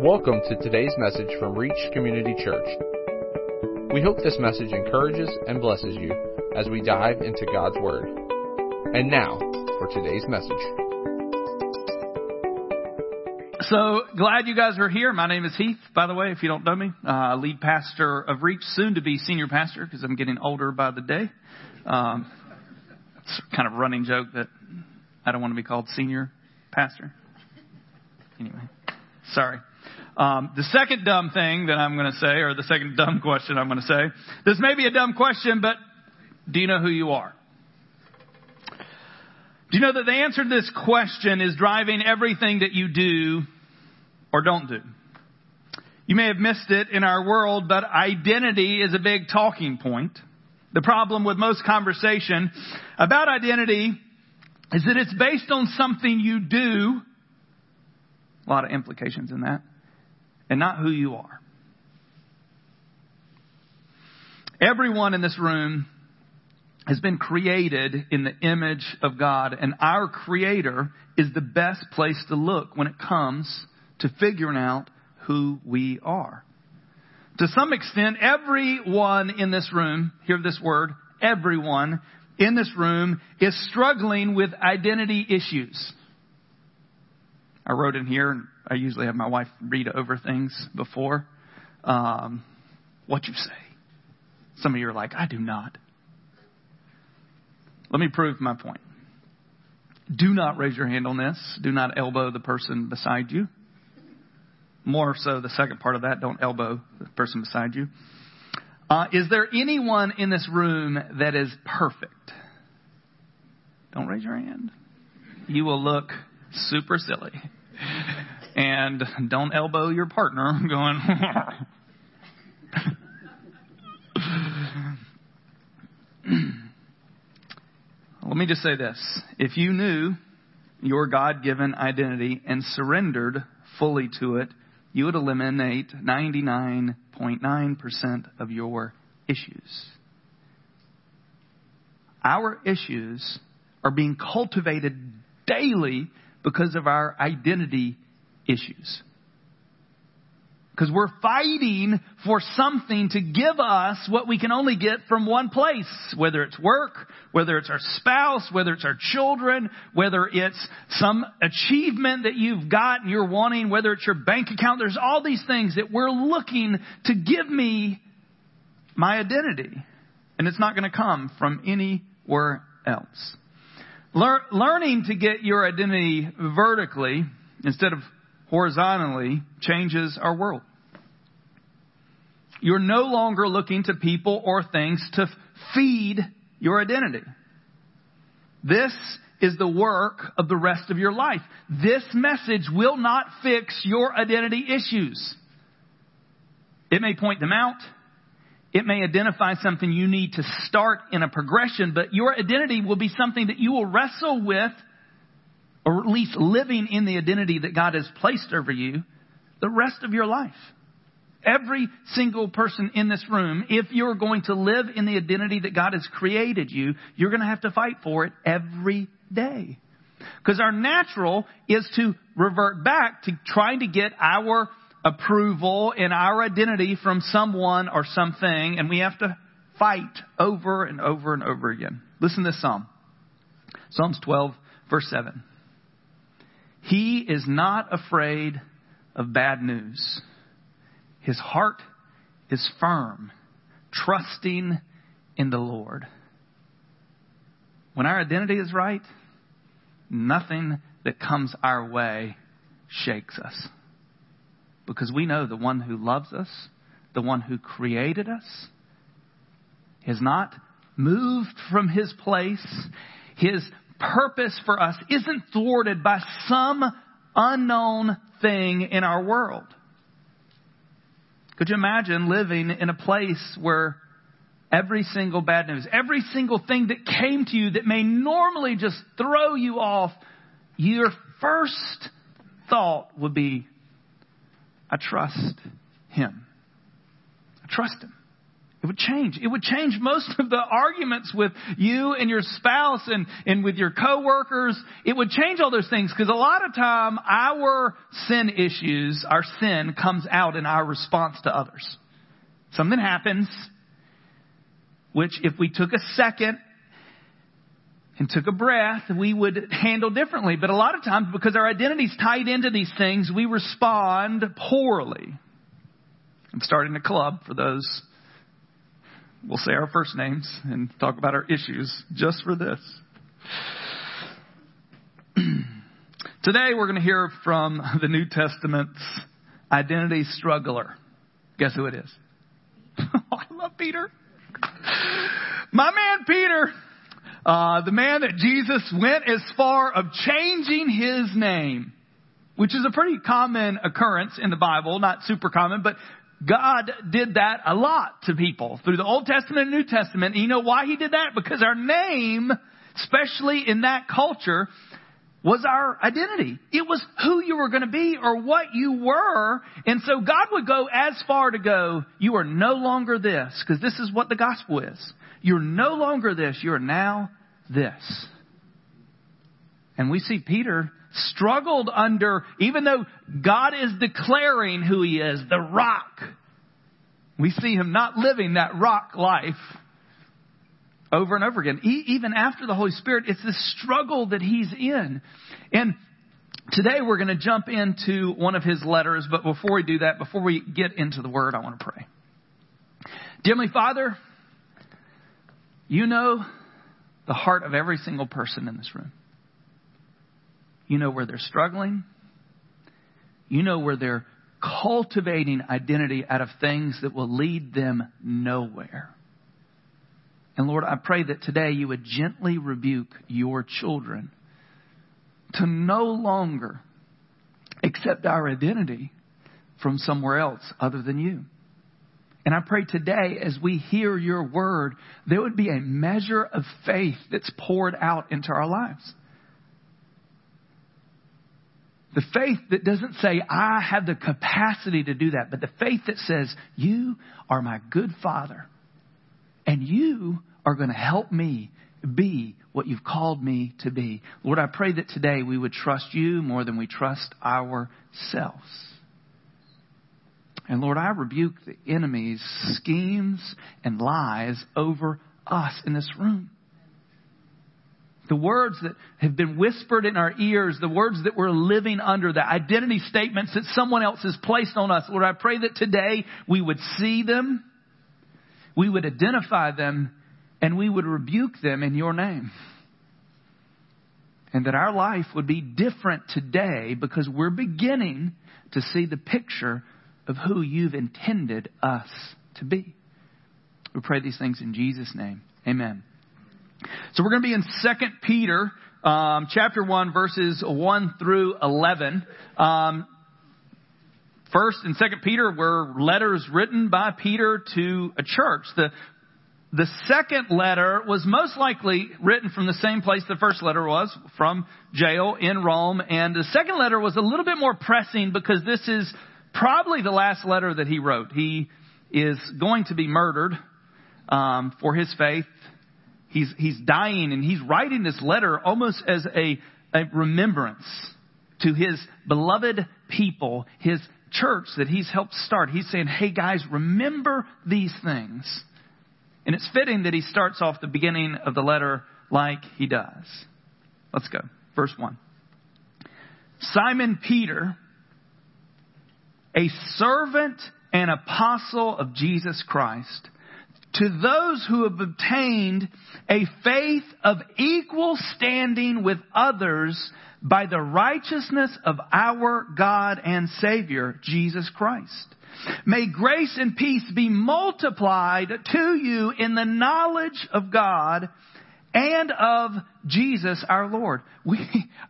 Welcome to today's message from Reach Community Church. We hope this message encourages and blesses you as we dive into God's Word. And now, for today's message. So glad you guys are here. My name is Heath, by the way, if you don't know me, uh, lead pastor of Reach, soon to be senior pastor because I'm getting older by the day. Um, it's kind of running joke that I don't want to be called senior pastor. Anyway, sorry. Um, the second dumb thing that I'm going to say, or the second dumb question I'm going to say, this may be a dumb question, but do you know who you are? Do you know that the answer to this question is driving everything that you do or don't do? You may have missed it in our world, but identity is a big talking point. The problem with most conversation about identity is that it's based on something you do. A lot of implications in that and not who you are. Everyone in this room has been created in the image of God, and our Creator is the best place to look when it comes to figuring out who we are. To some extent, everyone in this room, hear this word, everyone in this room is struggling with identity issues. I wrote in here, and I usually have my wife read over things before. Um, what you say. Some of you are like, I do not. Let me prove my point. Do not raise your hand on this. Do not elbow the person beside you. More so, the second part of that, don't elbow the person beside you. Uh, is there anyone in this room that is perfect? Don't raise your hand. You will look super silly and don't elbow your partner going, Let me just say this. If you knew your God given identity and surrendered fully to it, you would eliminate 99.9% of your issues. Our issues are being cultivated daily because of our identity issues. Because we're fighting for something to give us what we can only get from one place. Whether it's work, whether it's our spouse, whether it's our children, whether it's some achievement that you've got and you're wanting, whether it's your bank account. There's all these things that we're looking to give me my identity. And it's not going to come from anywhere else. Lear- learning to get your identity vertically instead of horizontally changes our world. You're no longer looking to people or things to feed your identity. This is the work of the rest of your life. This message will not fix your identity issues. It may point them out. It may identify something you need to start in a progression, but your identity will be something that you will wrestle with, or at least living in the identity that God has placed over you the rest of your life. Every single person in this room, if you're going to live in the identity that God has created you, you're going to have to fight for it every day. Because our natural is to revert back to trying to get our approval and our identity from someone or something, and we have to fight over and over and over again. Listen to this psalm. Psalms 12, verse 7. He is not afraid of bad news. His heart is firm, trusting in the Lord. When our identity is right, nothing that comes our way shakes us because we know the one who loves us, the one who created us, has not moved from his place. His purpose for us isn't thwarted by some unknown thing in our world. Could you imagine living in a place where every single bad news, every single thing that came to you that may normally just throw you off, your first thought would be, I trust him. I trust him. It would change. It would change most of the arguments with you and your spouse and, and with your coworkers. It would change all those things because a lot of time our sin issues, our sin comes out in our response to others. Something happens, which if we took a second and took a breath, we would handle differently. But a lot of times, because our identity's tied into these things, we respond poorly. I'm starting a club for those We'll say our first names and talk about our issues just for this. Today we're going to hear from the New Testament's identity struggler. Guess who it is? I love Peter. My man Peter, uh, the man that Jesus went as far of changing his name, which is a pretty common occurrence in the Bible, not super common, but God did that a lot to people through the Old Testament and New Testament. And you know why he did that? Because our name, especially in that culture, was our identity. It was who you were going to be or what you were. And so God would go as far to go, you are no longer this, because this is what the gospel is. You're no longer this, you're now this. And we see Peter struggled under, even though God is declaring who he is, the rock. We see him not living that rock life over and over again. even after the Holy Spirit, it's this struggle that he's in. And today we're going to jump into one of his letters, but before we do that, before we get into the word, I want to pray. Dearly Father, you know the heart of every single person in this room. You know where they're struggling. You know where they're cultivating identity out of things that will lead them nowhere. And Lord, I pray that today you would gently rebuke your children to no longer accept our identity from somewhere else other than you. And I pray today, as we hear your word, there would be a measure of faith that's poured out into our lives. The faith that doesn't say, I have the capacity to do that, but the faith that says, You are my good father, and you are going to help me be what you've called me to be. Lord, I pray that today we would trust you more than we trust ourselves. And Lord, I rebuke the enemy's schemes and lies over us in this room. The words that have been whispered in our ears, the words that we're living under, the identity statements that someone else has placed on us. Lord, I pray that today we would see them, we would identify them, and we would rebuke them in your name. And that our life would be different today because we're beginning to see the picture of who you've intended us to be. We pray these things in Jesus' name. Amen. So we're going to be in Second Peter, um, chapter 1, verses 1 through 11. Um, First and Second Peter were letters written by Peter to a church. The the second letter was most likely written from the same place the first letter was, from jail in Rome. And the second letter was a little bit more pressing because this is probably the last letter that he wrote. He is going to be murdered um, for his faith he's, he's dying and he's writing this letter almost as a, a remembrance to his beloved people, his church that he's helped start. He's saying, hey guys, remember these things. And it's fitting that he starts off the beginning of the letter like he does. Let's go. Verse 1. Simon Peter, a servant and apostle of Jesus Christ, to those who have obtained a faith of equal standing with others by the righteousness of our God and Savior, Jesus Christ. May grace and peace be multiplied to you in the knowledge of God and of Jesus our Lord. We,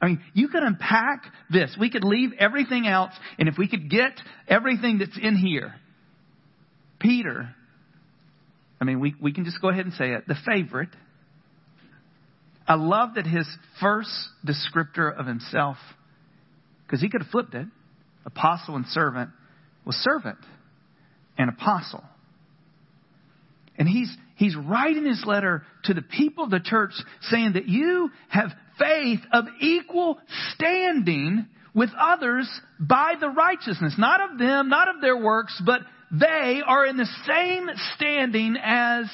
I mean, you could unpack this. We could leave everything else, and if we could get everything that's in here, Peter I mean, we, we can just go ahead and say it. The favorite. I love that his first descriptor of himself, because he could have flipped it, apostle and servant, was servant and apostle. And he's, he's writing his letter to the people of the church saying that you have faith of equal standing with others by the righteousness, not of them, not of their works, but they are in the same standing as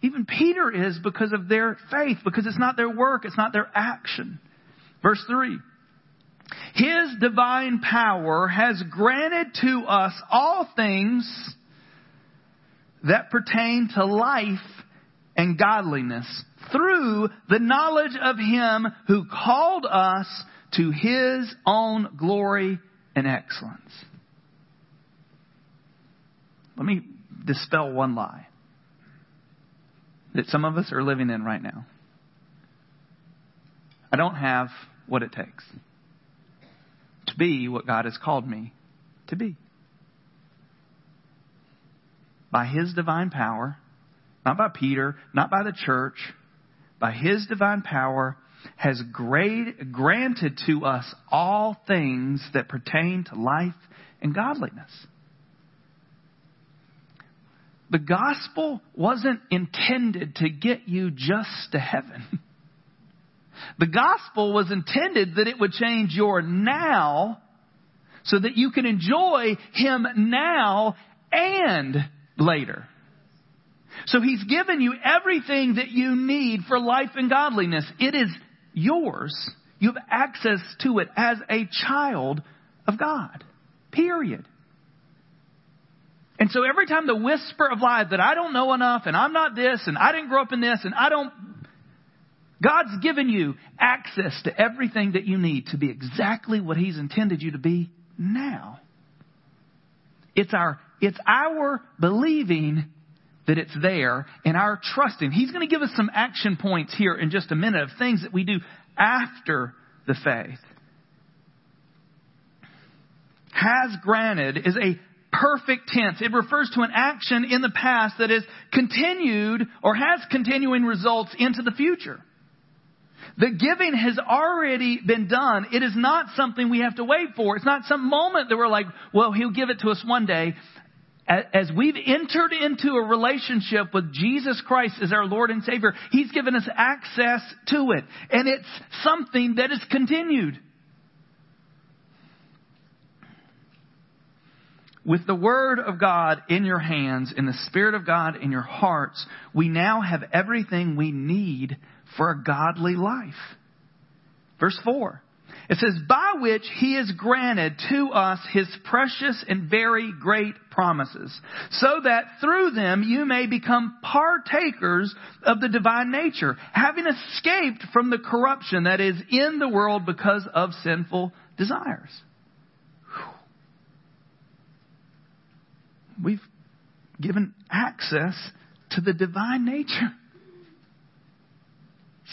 even Peter is because of their faith, because it's not their work, it's not their action. Verse 3. His divine power has granted to us all things that pertain to life and godliness through the knowledge of Him who called us to His own glory and excellence. Let me dispel one lie that some of us are living in right now. I don't have what it takes to be what God has called me to be. By His divine power, not by Peter, not by the church, by His divine power, has great, granted to us all things that pertain to life and godliness. The gospel wasn't intended to get you just to heaven. The gospel was intended that it would change your now so that you can enjoy Him now and later. So He's given you everything that you need for life and godliness. It is yours. You have access to it as a child of God. Period. And so every time the whisper of lies that I don't know enough and I'm not this and I didn't grow up in this and I don't God's given you access to everything that you need to be exactly what He's intended you to be now. It's our, it's our believing that it's there and our trusting. He's going to give us some action points here in just a minute of things that we do after the faith. Has granted is a perfect tense. It refers to an action in the past that has continued or has continuing results into the future. The giving has already been done. It is not something we have to wait for. It's not some moment that we're like, well, he'll give it to us one day. As we've entered into a relationship with Jesus Christ as our Lord and Savior, He's given us access to it. And it's something that is continued. With the Word of God in your hands and the Spirit of God in your hearts, we now have everything we need for a godly life. Verse 4. It says, by which he has granted to us his precious and very great promises, so that through them you may become partakers of the divine nature, having escaped from the corruption that is in the world because of sinful desires. We've given access to the divine nature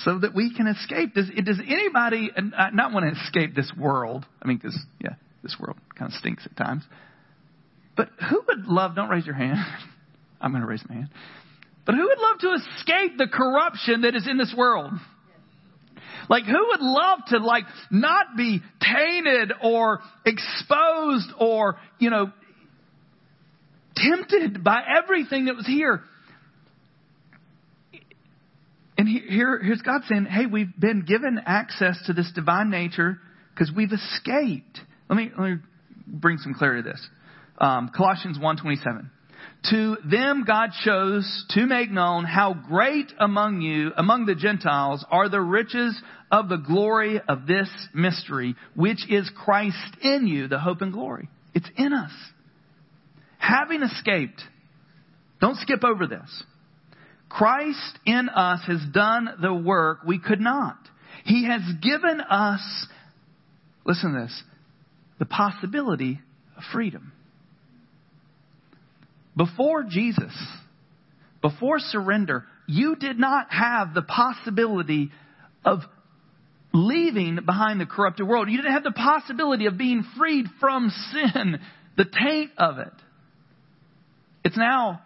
so that we can escape. Does, does anybody uh, not want to escape this world? I mean, because, yeah, this world kind of stinks at times. But who would love, don't raise your hand. I'm going to raise my hand. But who would love to escape the corruption that is in this world? Like who would love to like not be tainted or exposed or, you know, tempted by everything that was here? And here, here's God saying, hey, we've been given access to this divine nature because we've escaped. Let me, let me bring some clarity to this. Um, Colossians 1.27. To them God chose to make known how great among you, among the Gentiles, are the riches of the glory of this mystery, which is Christ in you, the hope and glory. It's in us. Having escaped, don't skip over this. Christ in us has done the work we could not. He has given us, listen to this, the possibility of freedom. Before Jesus, before surrender, you did not have the possibility of leaving behind the corrupted world. You didn't have the possibility of being freed from sin, the taint of it. It's now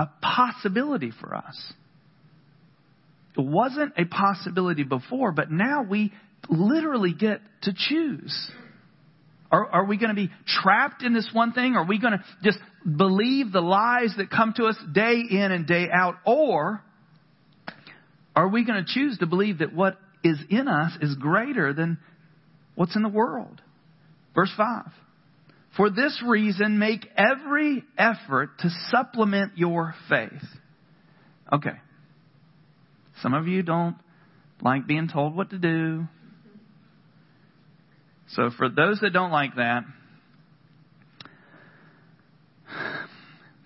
a possibility for us. It wasn't a possibility before, but now we literally get to choose. Are, are we going to be trapped in this one thing? Are we going to just believe the lies that come to us day in and day out? Or are we going to choose to believe that what is in us is greater than what's in the world? Verse 5. For this reason, make every effort to supplement your faith. Okay. Some of you don't like being told what to do. So for those that don't like that,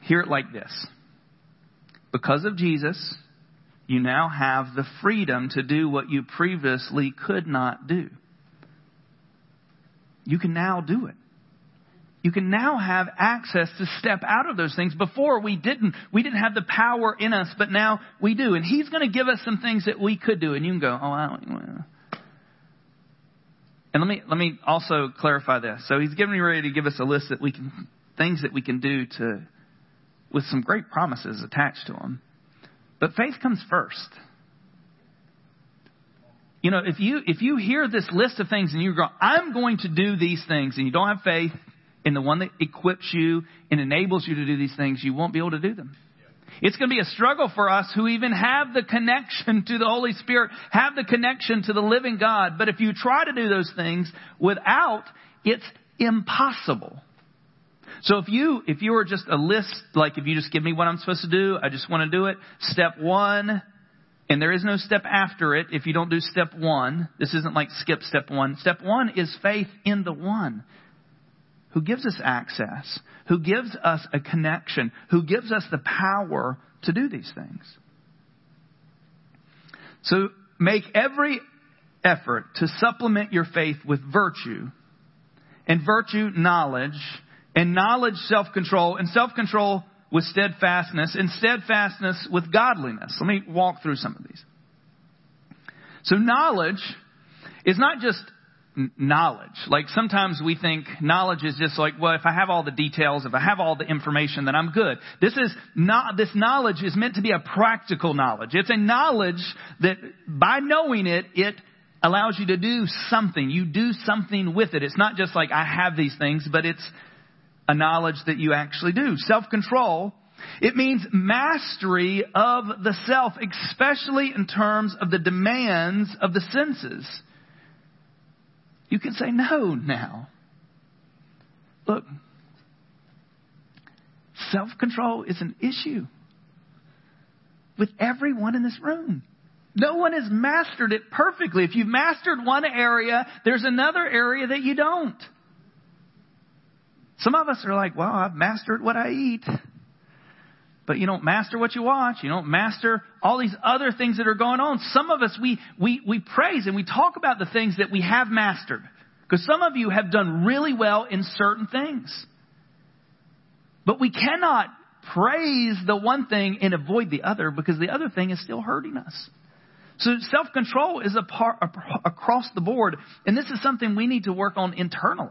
hear it like this. Because of Jesus, you now have the freedom to do what you previously could not do. You can now do it. You can now have access to step out of those things. Before we didn't, we didn't have the power in us, but now we do. And He's going to give us some things that we could do. And you can go, oh, I don't, and let me let me also clarify this. So he's getting ready to give us a list that we can things that we can do to with some great promises attached to them. But faith comes first. You know, if you if you hear this list of things and you go, I'm going to do these things, and you don't have faith in the one that equips you and enables you to do these things, you won't be able to do them. It's going to be a struggle for us who even have the connection to the Holy Spirit, have the connection to the living God. But if you try to do those things without, it's impossible. So if you, if you were just a list, like if you just give me what I'm supposed to do, I just want to do it. Step one, and there is no step after it if you don't do step one. This isn't like skip step one. Step one is faith in the one who gives us access, who gives us a connection, who gives us the power to do these things. So make every effort to supplement your faith with virtue, and virtue, knowledge, and knowledge, self control, and self control with steadfastness, and steadfastness with godliness. Let me walk through some of these. So, knowledge is not just knowledge. Like sometimes we think knowledge is just like, well, if I have all the details, if I have all the information, then I'm good. This is not, this knowledge is meant to be a practical knowledge. It's a knowledge that by knowing it, it allows you to do something. You do something with it. It's not just like I have these things, but it's a knowledge that you actually do. Self-control it means mastery of the self, especially in terms of the demands of the senses. You can say no now. Look, self control is an issue with everyone in this room. No one has mastered it perfectly. If you've mastered one area, there's another area that you don't. Some of us are like, well, I've mastered what I eat but you don't master what you watch. You don't master all these other things that are going on. Some of us, we, we, we praise and we talk about the things that we have mastered. Because some of you have done really well in certain things. But we cannot praise the one thing and avoid the other because the other thing is still hurting us. So self-control is a part across the board. And this is something we need to work on internally.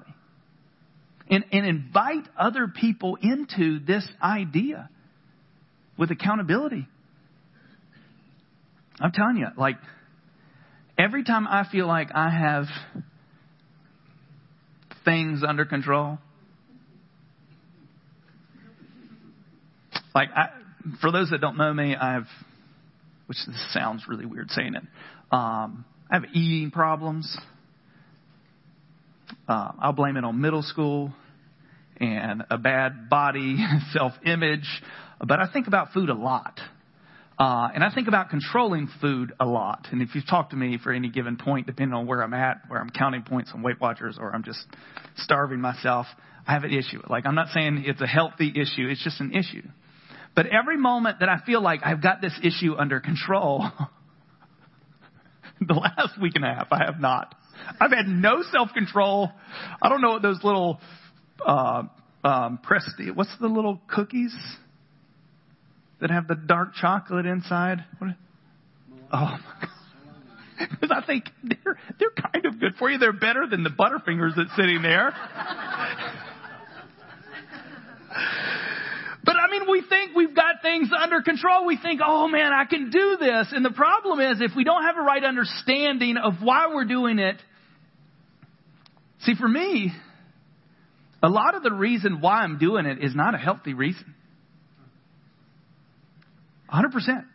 And, and invite other people into this idea with accountability. I'm telling you, like, every time I feel like I have things under control, like, I, for those that don't know me, I have, which this sounds really weird saying it, um, I have eating problems. Uh, I'll blame it on middle school and a bad body, self image. But I think about food a lot. Uh, and I think about controlling food a lot. And if you've talked to me for any given point, depending on where I'm at, where I'm counting points on Weight Watchers or I'm just starving myself, I have an issue. Like, I'm not saying it's a healthy issue, it's just an issue. But every moment that I feel like I've got this issue under control, the last week and a half, I have not. I've had no self control. I don't know what those little, uh, um, Presti, what's the little cookies? That have the dark chocolate inside? What? Oh my God. Because I think they're they're kind of good for you. They're better than the Butterfingers that's sitting there. But I mean, we think we've got things under control. We think, oh man, I can do this. And the problem is, if we don't have a right understanding of why we're doing it, see, for me, A lot of the reason why I'm doing it is not a healthy reason. 100%.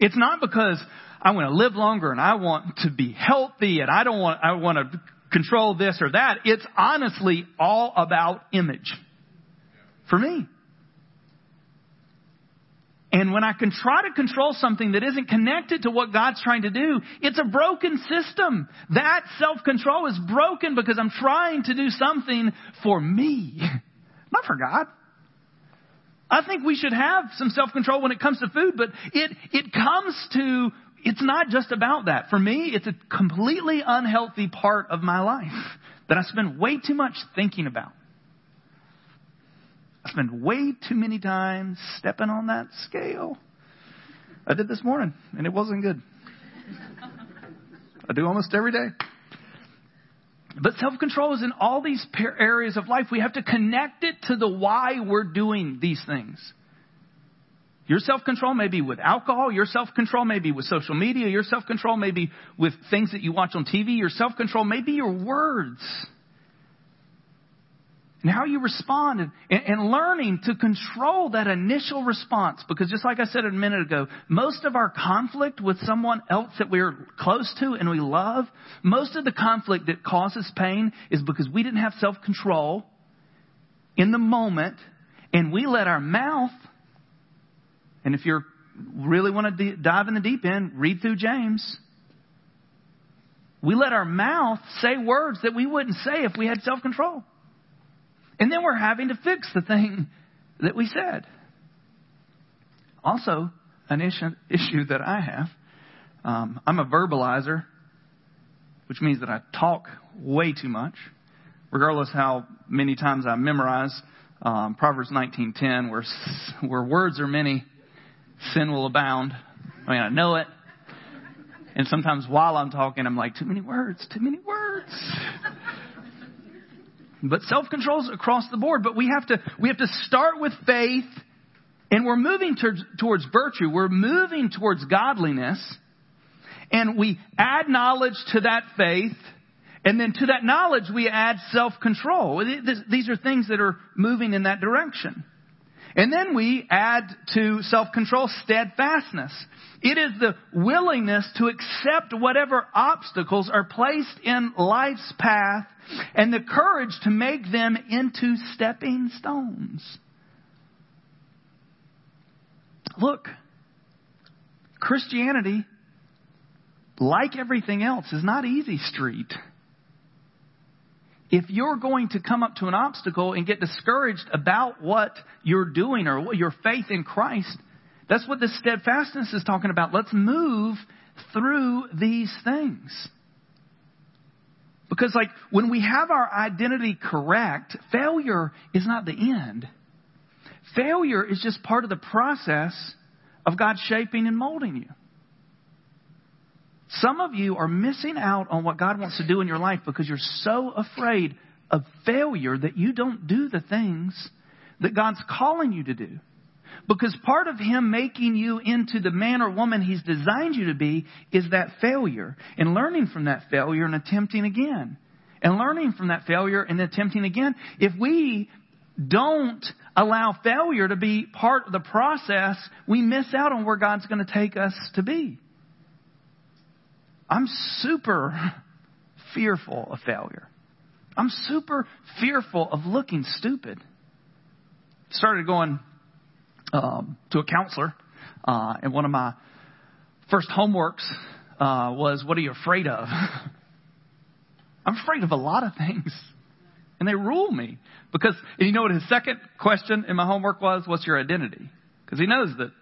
It's not because I want to live longer and I want to be healthy and I don't want, I want to control this or that. It's honestly all about image. For me. And when I can try to control something that isn't connected to what God's trying to do, it's a broken system. That self-control is broken because I'm trying to do something for me, not for God. I think we should have some self-control when it comes to food, but it, it comes to, it's not just about that. For me, it's a completely unhealthy part of my life that I spend way too much thinking about. I spend way too many times stepping on that scale. I did this morning, and it wasn't good. I do almost every day. But self control is in all these areas of life. We have to connect it to the why we're doing these things. Your self control may be with alcohol. Your self control may be with social media. Your self control may be with things that you watch on TV. Your self control may be your words and how you respond and, and, learning to control that initial response. Because just like I said a minute ago, most of our conflict with someone else that we're close to and we love, most of the conflict that causes pain is because we didn't have self control in the moment and we let our mouth, and if you really want to dive in the deep end, read through James. We let our mouth say words that we wouldn't say if we had self control. And then we're having to fix the thing that we said. Also, an issue, issue that I have um, I'm a verbalizer, which means that I talk way too much, regardless how many times I memorize um, Proverbs 19:10, where where words are many, sin will abound. I mean, I know it, and sometimes while I'm talking, I'm like, too many words, too many words. But self-control is across the board. But we have to, we have to start with faith and we're moving towards, towards virtue. We're moving towards godliness and we add knowledge to that faith and then to that knowledge we add self-control. These are things that are moving in that direction. And then we add to self-control steadfastness. It is the willingness to accept whatever obstacles are placed in life's path and the courage to make them into stepping stones. Look, Christianity, like everything else, is not easy street if you're going to come up to an obstacle and get discouraged about what you're doing or what your faith in Christ, that's what this steadfastness is talking about. Let's move through these things. Because, like, when we have our identity correct, failure is not the end. Failure is just part of the process of God shaping and molding you. Some of you are missing out on what God wants to do in your life because you're so afraid of failure that you don't do the things that God's calling you to do. Because part of Him making you into the man or woman He's designed you to be is that failure. And learning from that failure and attempting again. And learning from that failure and attempting again. If we don't allow failure to be part of the process, we miss out on where God's going to take us to be. I'm super fearful of failure. I'm super fearful of looking stupid. Started going um, to a counselor, uh, and one of my first homeworks uh, was, "What are you afraid of?" I'm afraid of a lot of things, and they rule me because. And you know what his second question in my homework was? What's your identity? Because he knows that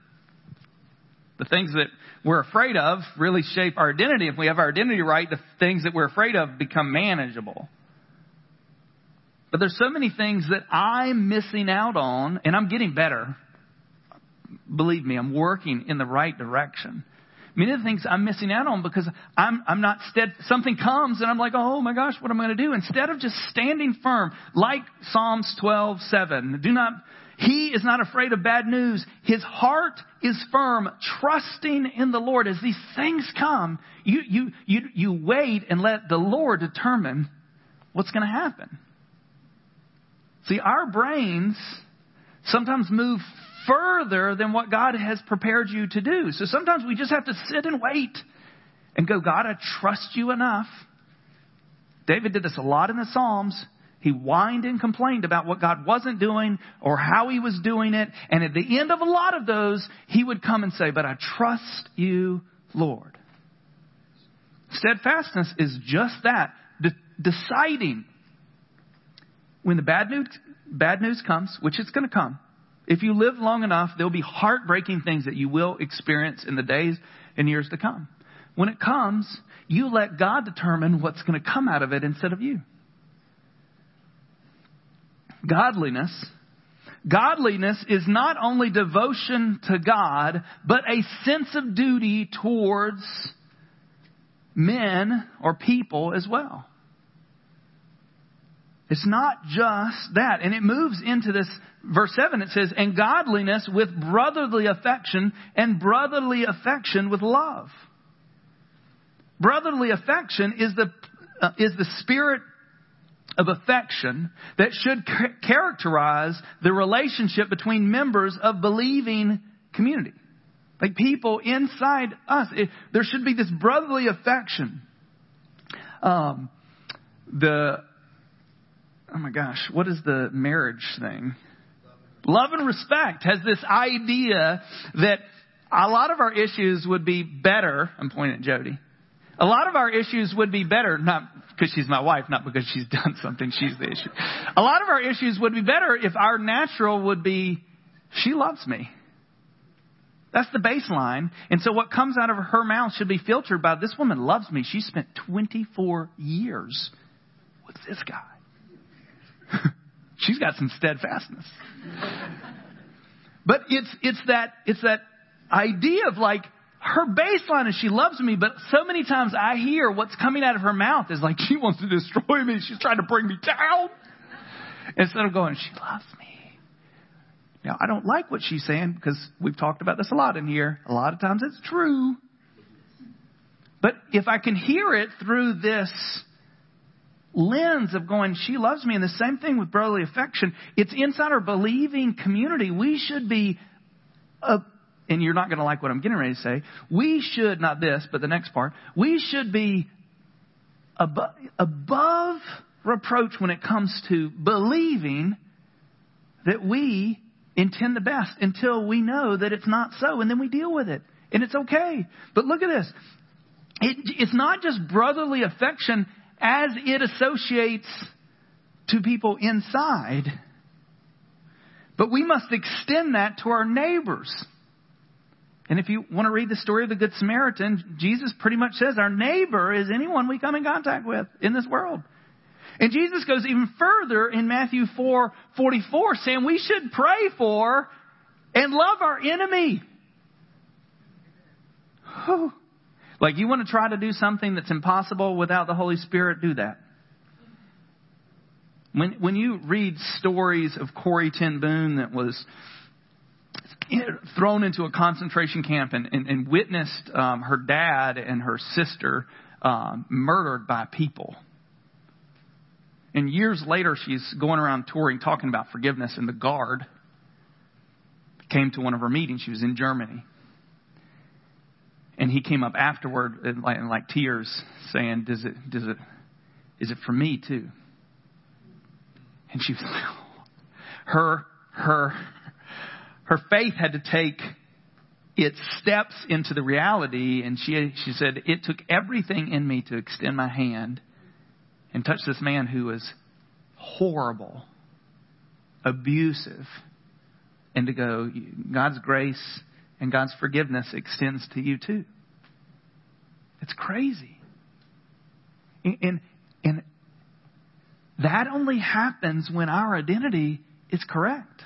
the things that we're afraid of really shape our identity. If we have our identity right, the things that we're afraid of become manageable. But there's so many things that I'm missing out on, and I'm getting better. Believe me, I'm working in the right direction. Many of the things I'm missing out on because I'm, I'm not stead, something comes and I'm like, oh my gosh, what am I going to do? Instead of just standing firm, like Psalms 12, 7, do not he is not afraid of bad news. His heart is firm, trusting in the Lord. As these things come, you, you, you, you wait and let the Lord determine what's going to happen. See, our brains sometimes move further than what God has prepared you to do. So sometimes we just have to sit and wait and go, God, I trust you enough. David did this a lot in the Psalms. He whined and complained about what God wasn't doing or how he was doing it. And at the end of a lot of those, he would come and say, But I trust you, Lord. Steadfastness is just that de- deciding when the bad news, bad news comes, which it's going to come. If you live long enough, there'll be heartbreaking things that you will experience in the days and years to come. When it comes, you let God determine what's going to come out of it instead of you. Godliness. Godliness is not only devotion to God, but a sense of duty towards men or people as well. It's not just that. And it moves into this verse 7. It says, and godliness with brotherly affection and brotherly affection with love. Brotherly affection is the, uh, is the spirit of affection that should characterize the relationship between members of believing community. Like people inside us. It, there should be this brotherly affection. Um, the oh my gosh, what is the marriage thing? Love and respect has this idea that a lot of our issues would be better. I'm pointing at Jody. A lot of our issues would be better, not because she's my wife, not because she's done something, she's the issue. A lot of our issues would be better if our natural would be, she loves me. That's the baseline. And so what comes out of her mouth should be filtered by this woman loves me. She spent 24 years with this guy. She's got some steadfastness. But it's, it's that, it's that idea of like, her baseline is she loves me, but so many times I hear what's coming out of her mouth is like, she wants to destroy me. She's trying to bring me down. Instead of going, she loves me. Now, I don't like what she's saying because we've talked about this a lot in here. A lot of times it's true. But if I can hear it through this lens of going, she loves me, and the same thing with brotherly affection, it's inside our believing community. We should be, uh, and you're not going to like what I'm getting ready to say, we should, not this, but the next part, we should be above, above reproach when it comes to believing that we intend the best until we know that it's not so, and then we deal with it. And it's okay. But look at this. It, it's not just brotherly affection as it associates to people inside, but we must extend that to our neighbors. And if you want to read the story of the Good Samaritan, Jesus pretty much says our neighbor is anyone we come in contact with in this world. And Jesus goes even further in Matthew 4 44, saying we should pray for and love our enemy. Whew. Like you want to try to do something that's impossible without the Holy Spirit, do that. When, when you read stories of Corrie ten Boom that was thrown into a concentration camp and, and, and witnessed um, her dad and her sister um, murdered by people. And years later, she's going around touring talking about forgiveness, and the guard came to one of her meetings. She was in Germany. And he came up afterward in like, in like tears saying, Does it, does it, is it for me too? And she was like, her, her, her faith had to take its steps into the reality. And she, she said, It took everything in me to extend my hand and touch this man who was horrible, abusive, and to go, God's grace and God's forgiveness extends to you too. It's crazy. And, and that only happens when our identity is correct.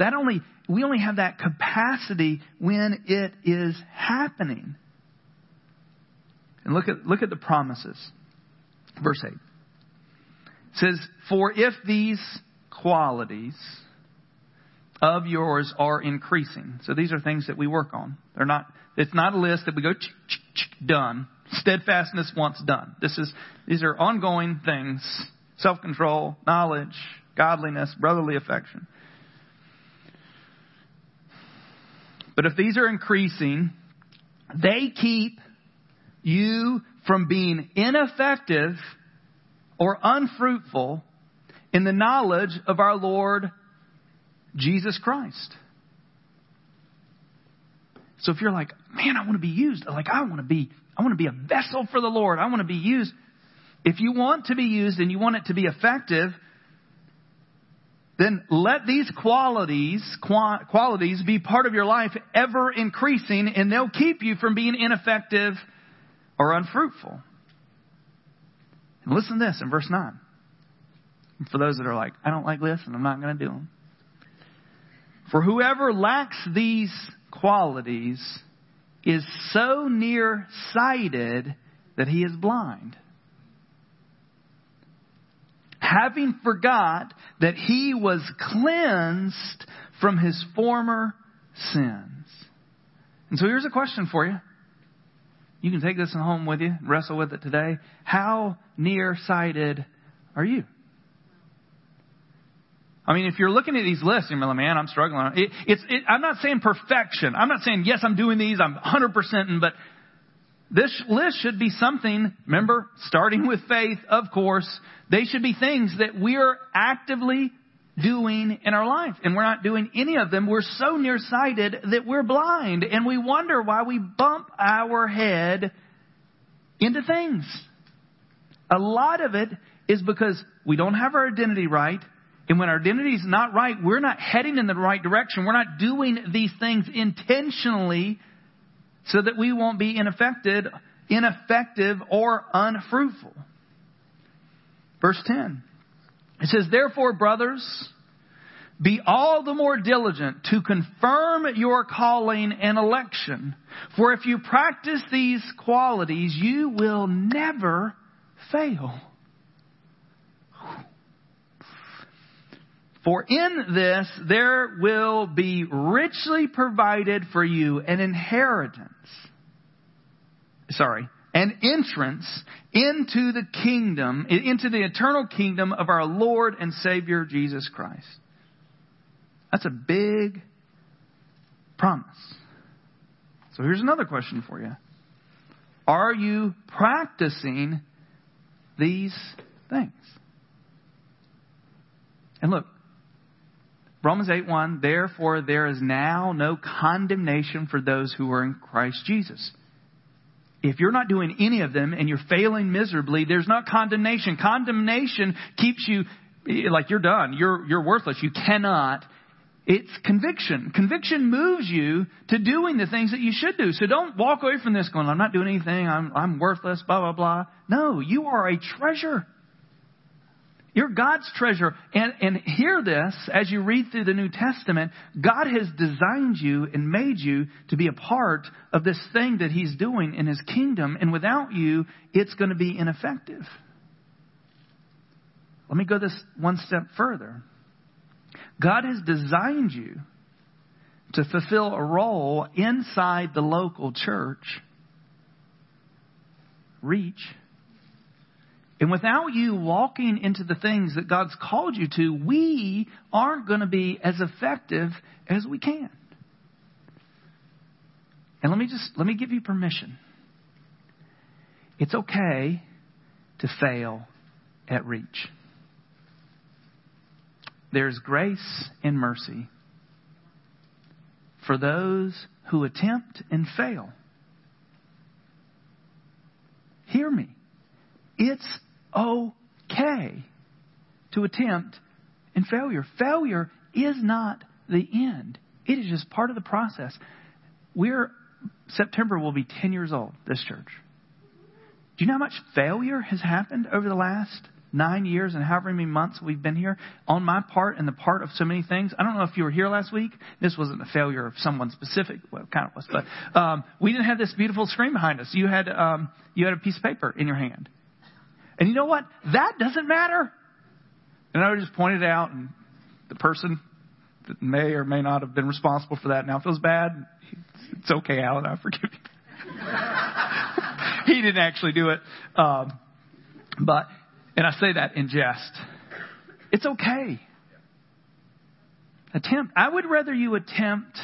That only, we only have that capacity when it is happening. And look at, look at the promises. Verse 8. It says, For if these qualities of yours are increasing. So these are things that we work on. They're not, it's not a list that we go, done. Steadfastness once done. This is, these are ongoing things. Self-control, knowledge, godliness, brotherly affection. But if these are increasing, they keep you from being ineffective or unfruitful in the knowledge of our Lord Jesus Christ. So if you're like, man, I want to be used, like I want to be, I want to be a vessel for the Lord. I want to be used. If you want to be used and you want it to be effective, then let these qualities, qualities be part of your life ever increasing and they'll keep you from being ineffective or unfruitful. And listen to this in verse 9. For those that are like, I don't like this and I'm not going to do them. For whoever lacks these qualities is so near-sighted that he is blind. Having forgot that he was cleansed from his former sins. And so here's a question for you. You can take this home with you, wrestle with it today. How nearsighted are you? I mean, if you're looking at these lists, you're like, man, I'm struggling. It, it's, it, I'm not saying perfection. I'm not saying, yes, I'm doing these, I'm 100%, but this list should be something, remember, starting with faith, of course, they should be things that we are actively doing in our life. And we're not doing any of them. We're so nearsighted that we're blind. And we wonder why we bump our head into things. A lot of it is because we don't have our identity right. And when our identity is not right, we're not heading in the right direction. We're not doing these things intentionally so that we won't be ineffective, ineffective or unfruitful. Verse 10. It says, Therefore, brothers, be all the more diligent to confirm your calling and election. For if you practice these qualities, you will never fail. For in this there will be richly provided for you an inheritance. Sorry, an entrance into the kingdom, into the eternal kingdom of our Lord and Savior Jesus Christ. That's a big promise. So here's another question for you. Are you practicing these things? And look, Romans 8 1, therefore there is now no condemnation for those who are in Christ Jesus. If you're not doing any of them and you're failing miserably, there's not condemnation. Condemnation keeps you like you're done. You're, you're worthless. You cannot. It's conviction. Conviction moves you to doing the things that you should do. So don't walk away from this going, I'm not doing anything. I'm, I'm worthless, blah, blah, blah. No, you are a treasure. You're God's treasure. And, and hear this as you read through the New Testament. God has designed you and made you to be a part of this thing that He's doing in His kingdom. And without you, it's going to be ineffective. Let me go this one step further. God has designed you to fulfill a role inside the local church. Reach and without you walking into the things that God's called you to, we aren't going to be as effective as we can. And let me just let me give you permission. It's okay to fail at reach. There's grace and mercy for those who attempt and fail. Hear me. It's okay to attempt and failure. Failure is not the end. It is just part of the process. We're September will be 10 years old, this church. Do you know how much failure has happened over the last nine years and however many months we've been here on my part and the part of so many things. I don't know if you were here last week. This wasn't a failure of someone specific. Well, kind of was, but um, we didn't have this beautiful screen behind us. You had um, you had a piece of paper in your hand, and you know what? That doesn't matter. And I just pointed out, and the person that may or may not have been responsible for that now feels bad. It's okay, Alan. I forgive you. he didn't actually do it. Um, but, and I say that in jest. It's okay. Attempt. I would rather you attempt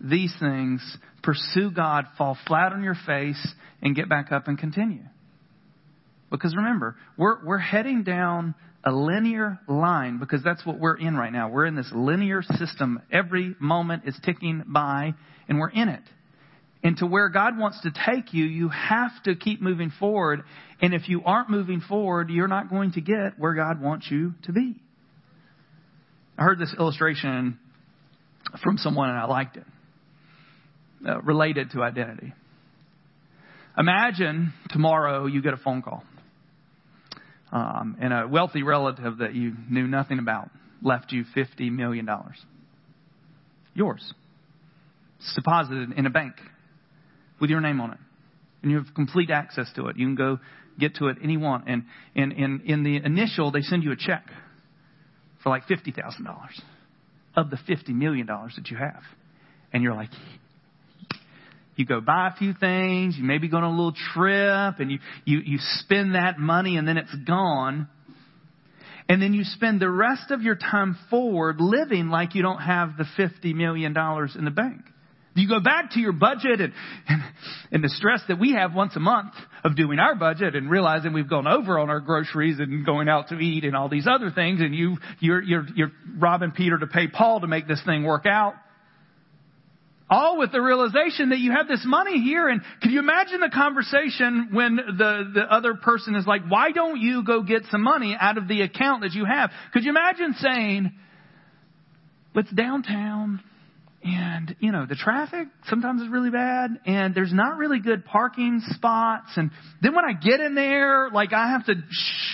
these things, pursue God, fall flat on your face, and get back up and continue. Because remember, we're, we're heading down a linear line because that's what we're in right now. We're in this linear system. Every moment is ticking by and we're in it. And to where God wants to take you, you have to keep moving forward. And if you aren't moving forward, you're not going to get where God wants you to be. I heard this illustration from someone and I liked it, uh, related to identity. Imagine tomorrow you get a phone call um, and a wealthy relative that you knew nothing about left you $50 million. Yours. It's deposited in a bank with your name on it. And you have complete access to it. You can go get to it any want. And, and, and in the initial, they send you a check for like $50,000 of the $50 million that you have. And you're like, you go buy a few things, you maybe go on a little trip, and you, you, you spend that money and then it's gone. And then you spend the rest of your time forward living like you don't have the $50 million in the bank. You go back to your budget and, and, and the stress that we have once a month of doing our budget and realizing we've gone over on our groceries and going out to eat and all these other things and you, you're, you're, you're robbing Peter to pay Paul to make this thing work out. All with the realization that you have this money here. And can you imagine the conversation when the, the other person is like, why don't you go get some money out of the account that you have? Could you imagine saying, let's downtown and you know the traffic sometimes is really bad and there's not really good parking spots and then when i get in there like i have to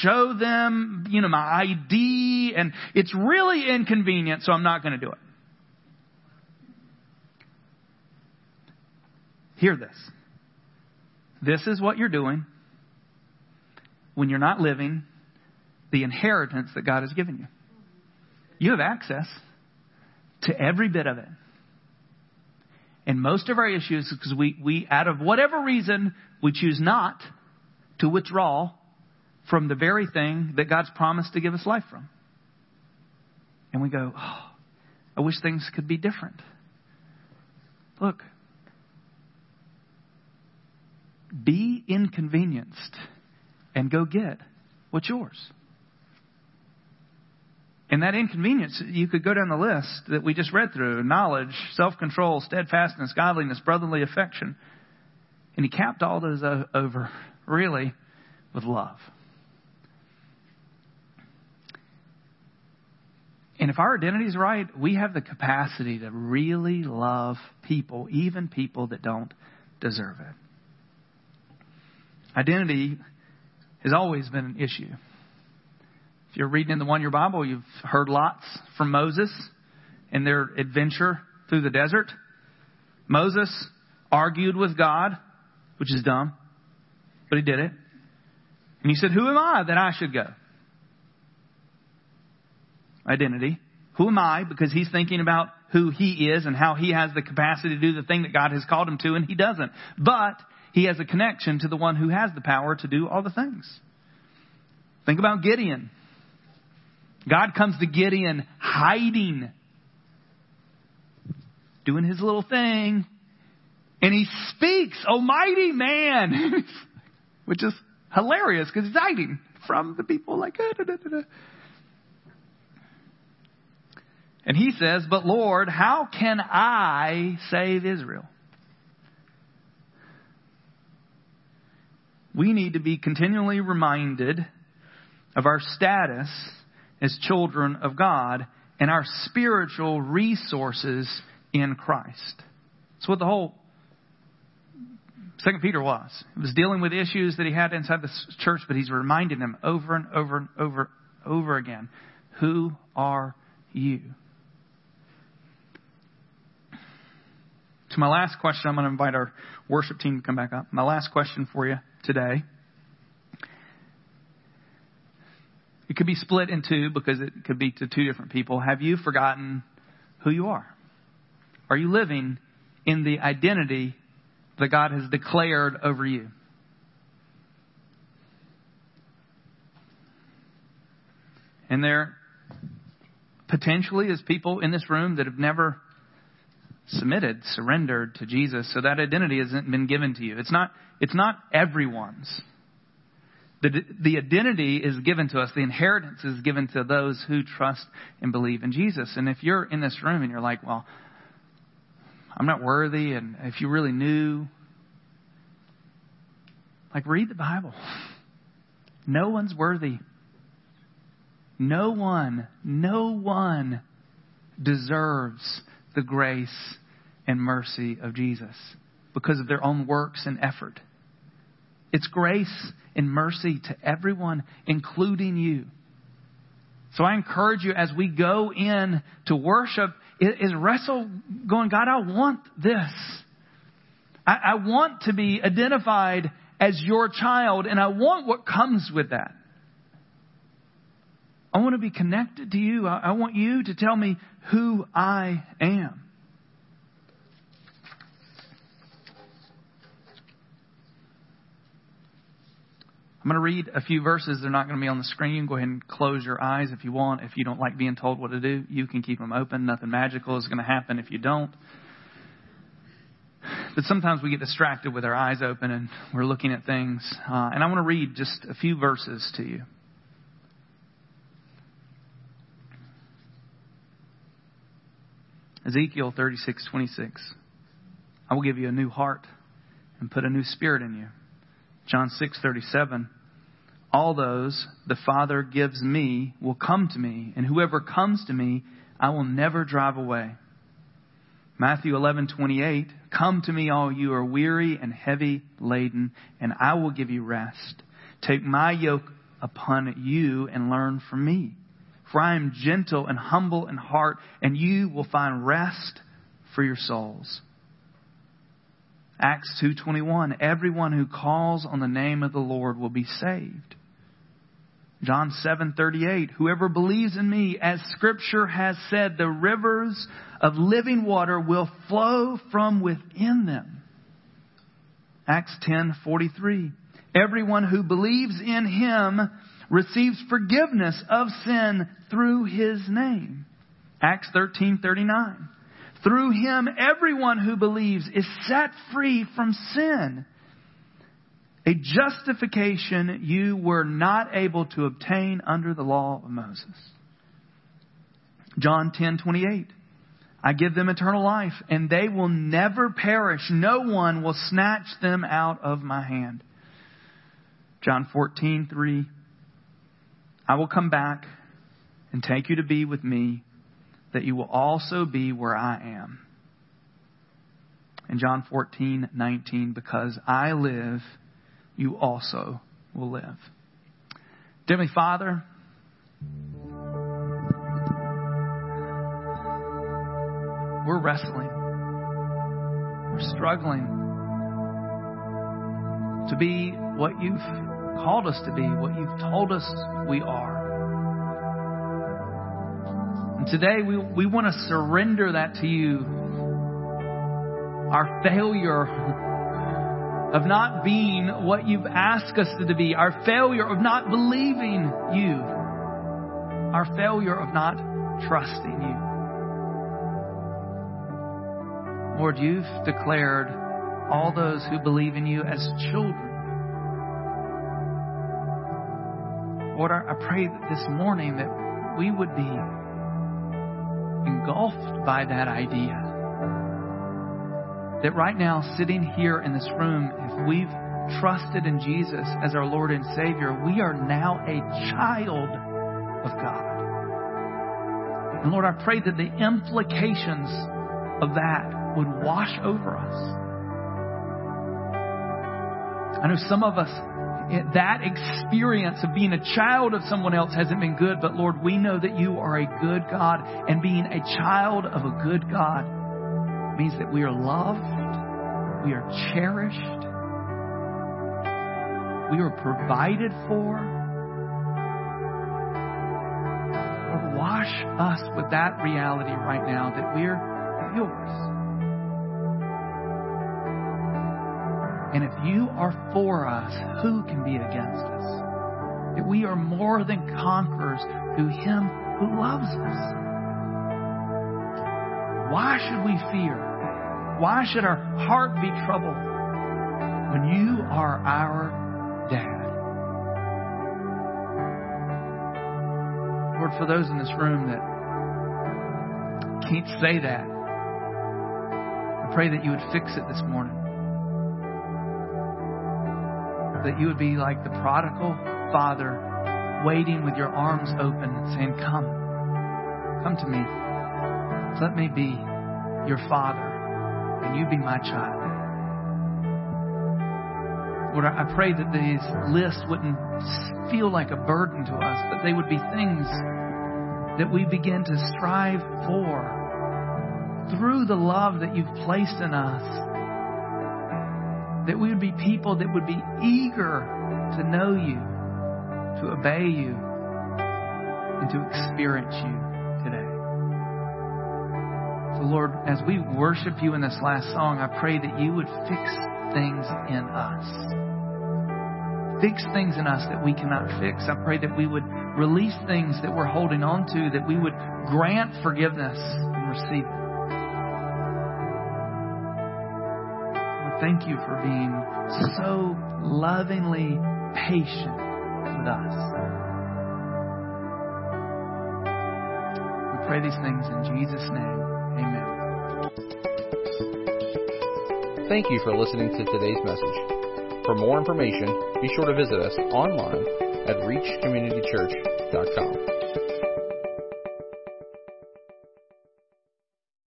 show them you know my id and it's really inconvenient so i'm not going to do it Hear this. This is what you're doing when you're not living the inheritance that God has given you. You have access to every bit of it. And most of our issues is because we, we, out of whatever reason, we choose not to withdraw from the very thing that God's promised to give us life from. And we go, oh, I wish things could be different. Look, be inconvenienced and go get what's yours. And that inconvenience, you could go down the list that we just read through knowledge, self control, steadfastness, godliness, brotherly affection. And he capped all those over, really, with love. And if our identity is right, we have the capacity to really love people, even people that don't deserve it. Identity has always been an issue. If you're reading in the one year Bible, you've heard lots from Moses and their adventure through the desert. Moses argued with God, which is dumb, but he did it. And he said, Who am I that I should go? Identity. Who am I? Because he's thinking about who he is and how he has the capacity to do the thing that God has called him to, and he doesn't. But he has a connection to the one who has the power to do all the things. Think about Gideon. God comes to Gideon hiding, doing his little thing, and he speaks, Almighty man, which is hilarious because he's hiding from the people like, ah, da, da, da, and he says, But Lord, how can I save Israel? We need to be continually reminded of our status as children of God and our spiritual resources in Christ. That's what the whole Second Peter was. He was dealing with issues that he had inside the church, but he's reminding them over and over and over over again. Who are you? To my last question, I'm going to invite our worship team to come back up. My last question for you today. It could be split in two because it could be to two different people. Have you forgotten who you are? Are you living in the identity that God has declared over you? And there potentially is people in this room that have never submitted, surrendered to Jesus. So that identity hasn't been given to you. It's not, it's not everyone's. The, the identity is given to us. The inheritance is given to those who trust and believe in Jesus. And if you're in this room and you're like, well, I'm not worthy, and if you really knew, like, read the Bible. No one's worthy. No one, no one deserves the grace and mercy of Jesus because of their own works and effort. It's grace and mercy to everyone, including you. So I encourage you as we go in to worship, is wrestle going, God, I want this. I, I want to be identified as your child, and I want what comes with that. I want to be connected to you. I, I want you to tell me who I am. I'm going to read a few verses. They're not going to be on the screen. Go ahead and close your eyes if you want. If you don't like being told what to do, you can keep them open. Nothing magical is going to happen if you don't. But sometimes we get distracted with our eyes open and we're looking at things. Uh, and I want to read just a few verses to you. Ezekiel 36:26. I will give you a new heart and put a new spirit in you. John 6:37 all those the Father gives me will come to me, and whoever comes to me, I will never drive away. Matthew 11:28 Come to me all you are weary and heavy laden, and I will give you rest. Take my yoke upon you and learn from me. For I am gentle and humble in heart, and you will find rest for your souls. Acts 2:21 Everyone who calls on the name of the Lord will be saved. John 7:38 Whoever believes in me as scripture has said the rivers of living water will flow from within them. Acts 10:43 Everyone who believes in him receives forgiveness of sin through his name. Acts 13:39 Through him everyone who believes is set free from sin a justification you were not able to obtain under the law of Moses. John 10:28 I give them eternal life and they will never perish no one will snatch them out of my hand. John 14:3 I will come back and take you to be with me that you will also be where I am. And John 14:19 because I live you also will live. Heavenly Father, we're wrestling. We're struggling to be what you've called us to be, what you've told us we are. And today we, we want to surrender that to you. Our failure of not being what you've asked us to be, our failure of not believing you, our failure of not trusting you. Lord, you've declared all those who believe in you as children. Lord, I pray that this morning that we would be engulfed by that idea that right now, sitting here in this room, if we've trusted in Jesus as our Lord and Savior, we are now a child of God. And Lord, I pray that the implications of that would wash over us. I know some of us, that experience of being a child of someone else hasn't been good, but Lord, we know that you are a good God, and being a child of a good God means that we are loved, we are cherished, we are provided for. Lord, wash us with that reality right now that we're yours. And if you are for us, who can be against us? that we are more than conquerors through Him who loves us. Why should we fear? Why should our heart be troubled when you are our dad? Lord, for those in this room that can't say that, I pray that you would fix it this morning. That you would be like the prodigal father, waiting with your arms open and saying, Come, come to me. Let me be your father, and you be my child. Lord, I pray that these lists wouldn't feel like a burden to us, but they would be things that we begin to strive for through the love that you've placed in us. That we would be people that would be eager to know you, to obey you, and to experience you today. So, Lord, as we worship you in this last song, I pray that you would fix things in us fix things in us that we cannot fix. I pray that we would release things that we're holding on to, that we would grant forgiveness and receive it. Thank you for being so lovingly patient with us. We pray these things in Jesus' name. Amen. Thank you for listening to today's message. For more information, be sure to visit us online at reachcommunitychurch.com.